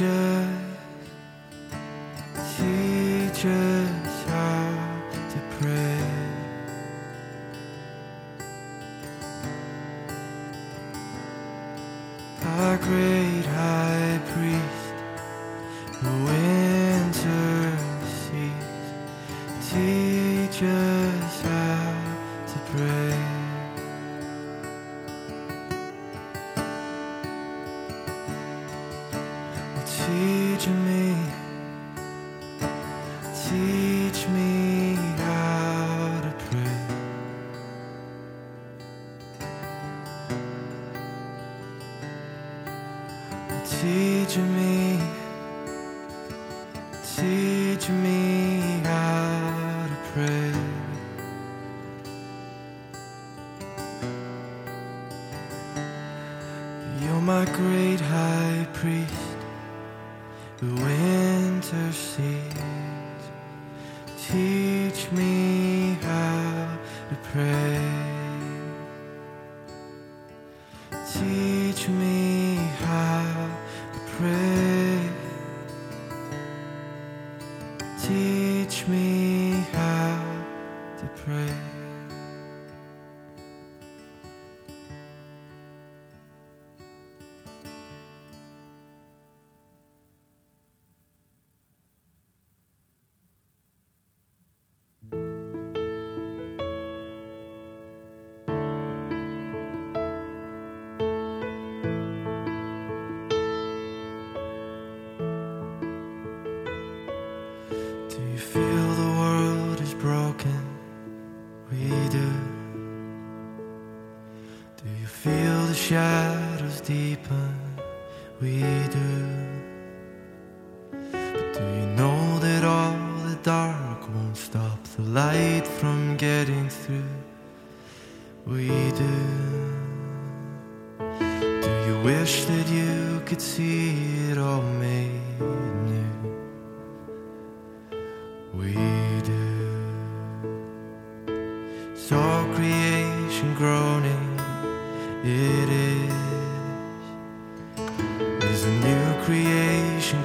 great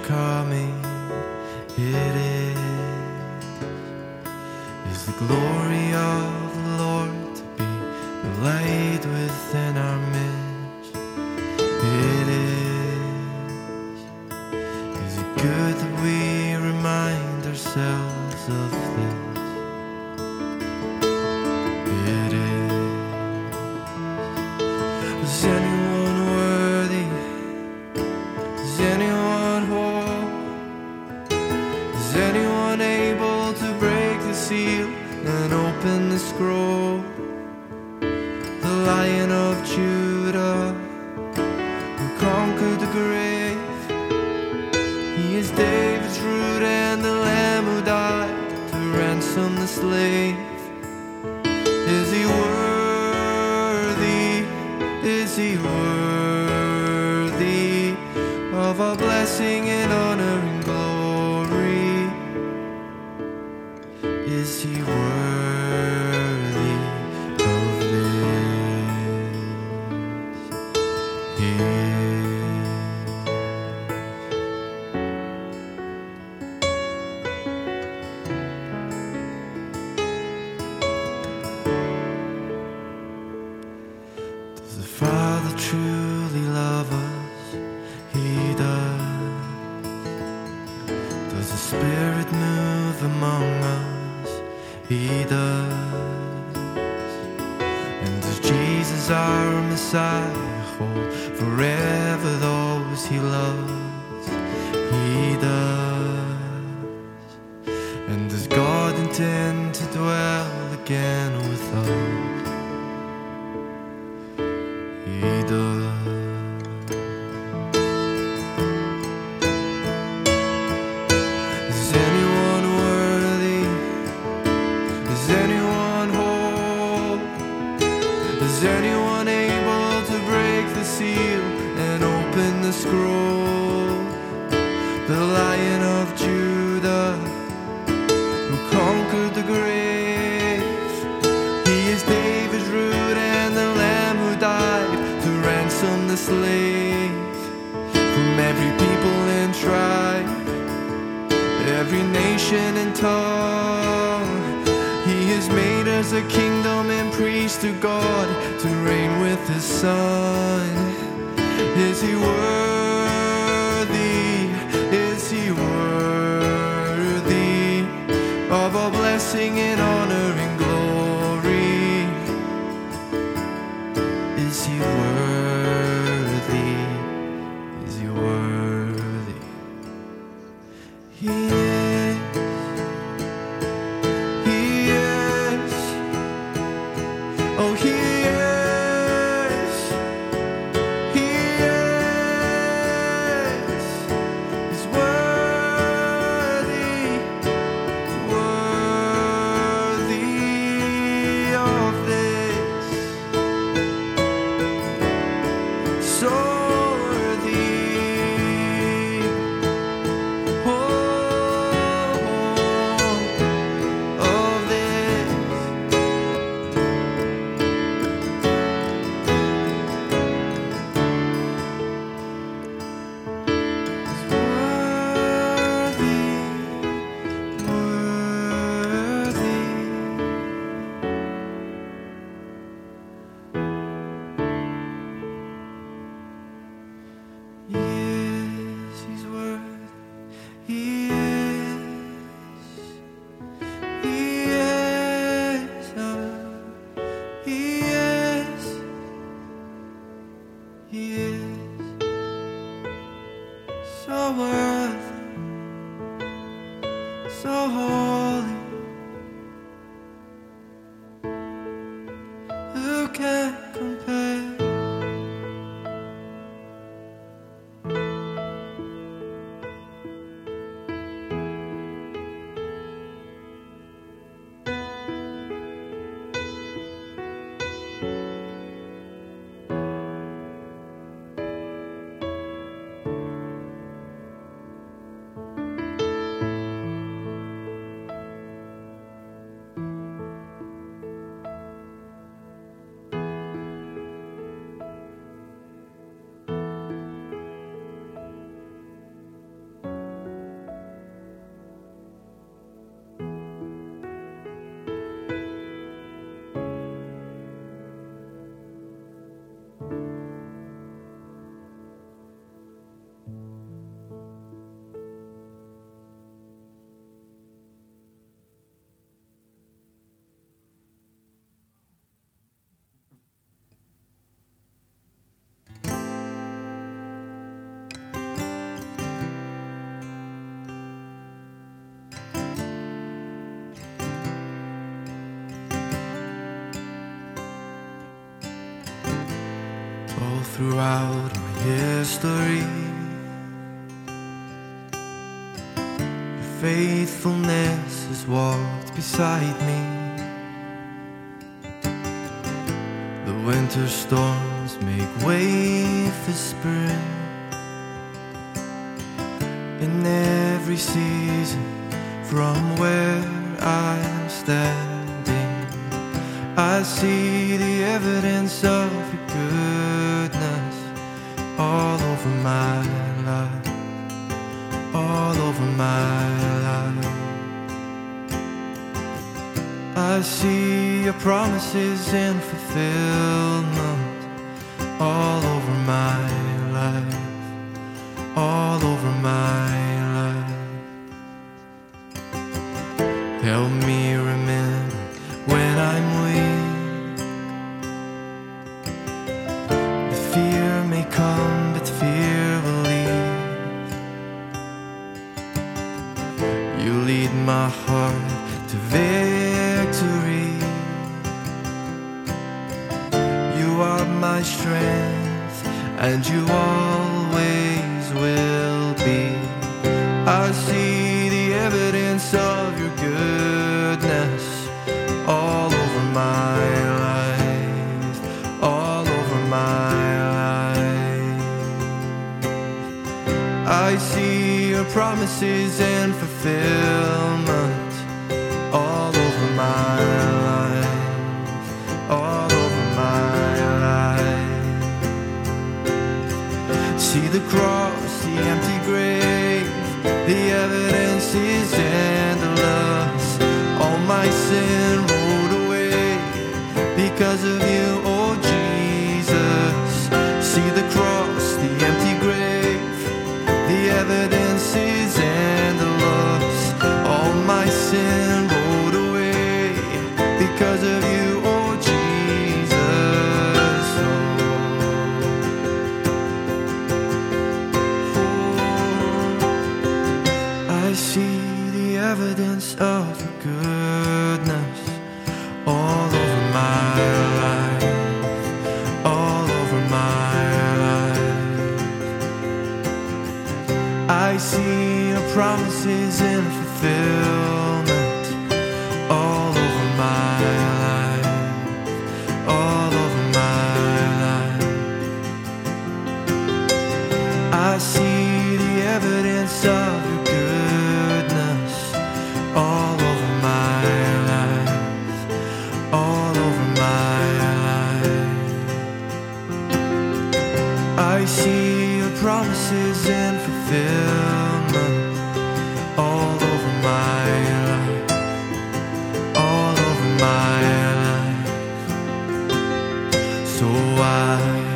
coming, it is, is the glory. is David's root and the lamb who died to ransom the slave. our Messiah hold forever those he loves. He does. slave from every people and tribe, every nation and tongue. He has made us a kingdom and priests to God to reign with His Son. Is He worthy? Is He worthy of all blessing and all? throughout my history. Your faithfulness has walked beside me. The winter storms make way for spring. In every season, from where I'm standing, I see the evidence of your good over my life, all over my life. I see your promises in fulfillment all over my life. fulfillment all over my life, all over my life. See the cross. why.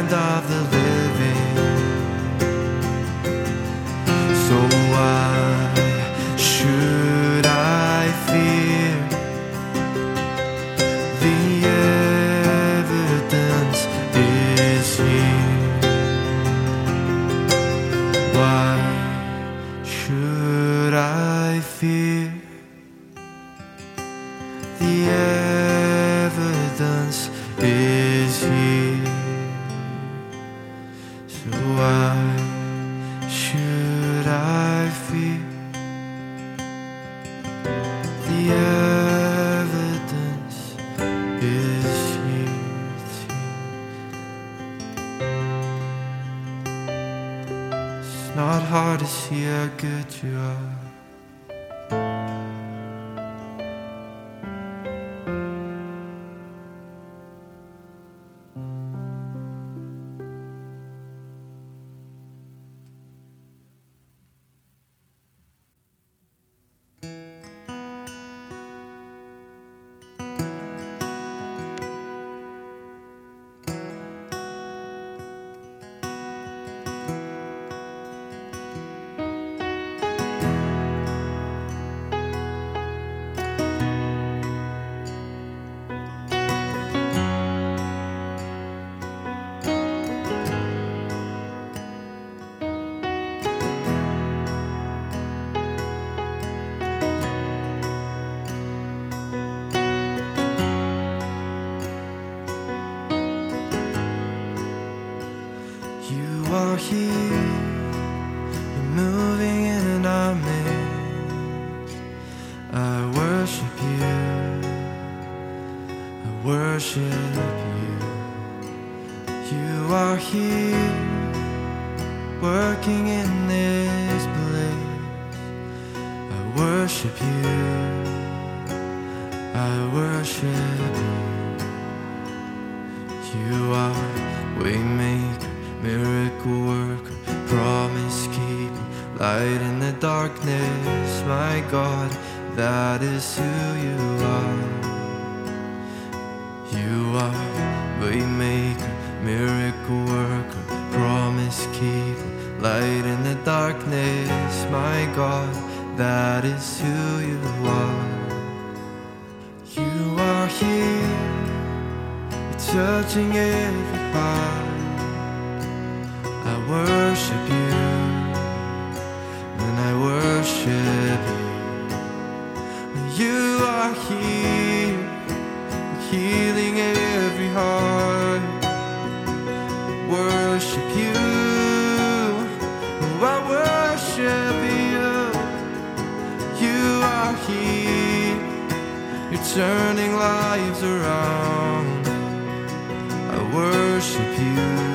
land of the living. Hard to see how good you are. Here, You are waymaker, miracle worker, promise keeper, light in the darkness. My God, that is who you are. You are here touching every heart. I worship you, and I worship you. You are here, healing every heart. Worship you, oh, I worship you. You are here, you're turning lives around. I worship you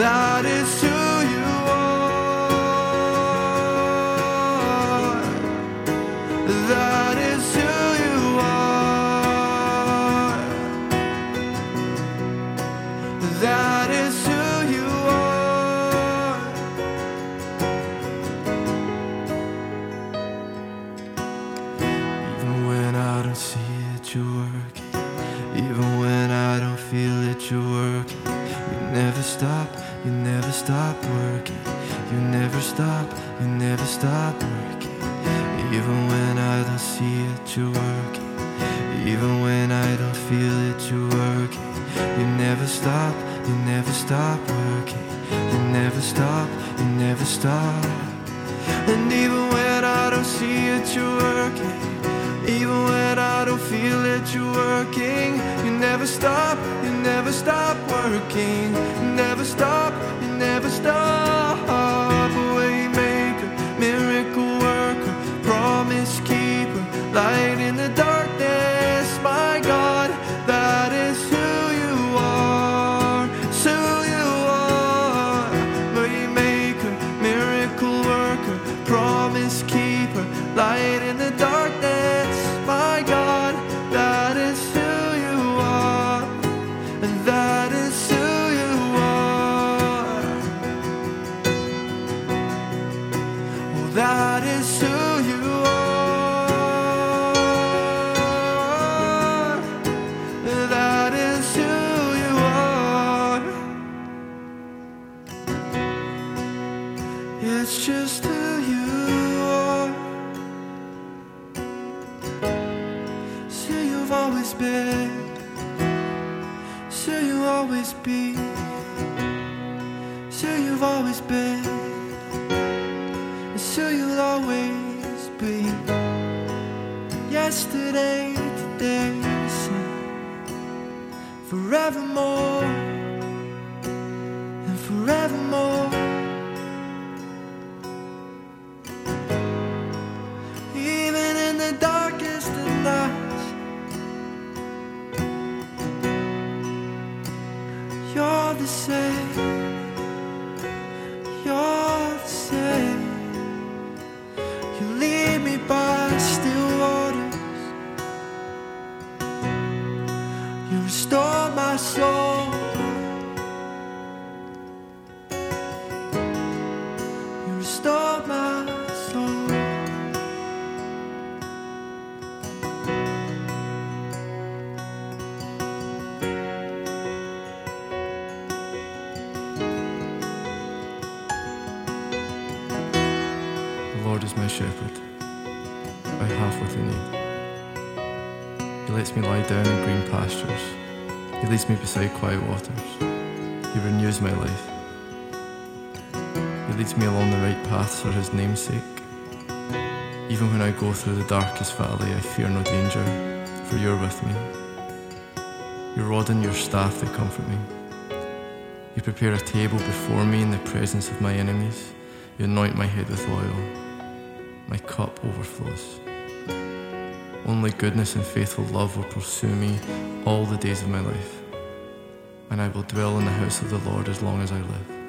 That is who you never stop. And even when I don't see it, you're working. Even when I don't feel it, you're working. You never stop, you never stop working. You never stop, you never stop. Waymaker, miracle worker, promise keeper, light the same. Down in green pastures. He leads me beside quiet waters. He renews my life. He leads me along the right paths for his name's sake. Even when I go through the darkest valley, I fear no danger, for you're with me. Your rod and your staff, they comfort me. You prepare a table before me in the presence of my enemies. You anoint my head with oil. My cup overflows. Only goodness and faithful love will pursue me all the days of my life, and I will dwell in the house of the Lord as long as I live.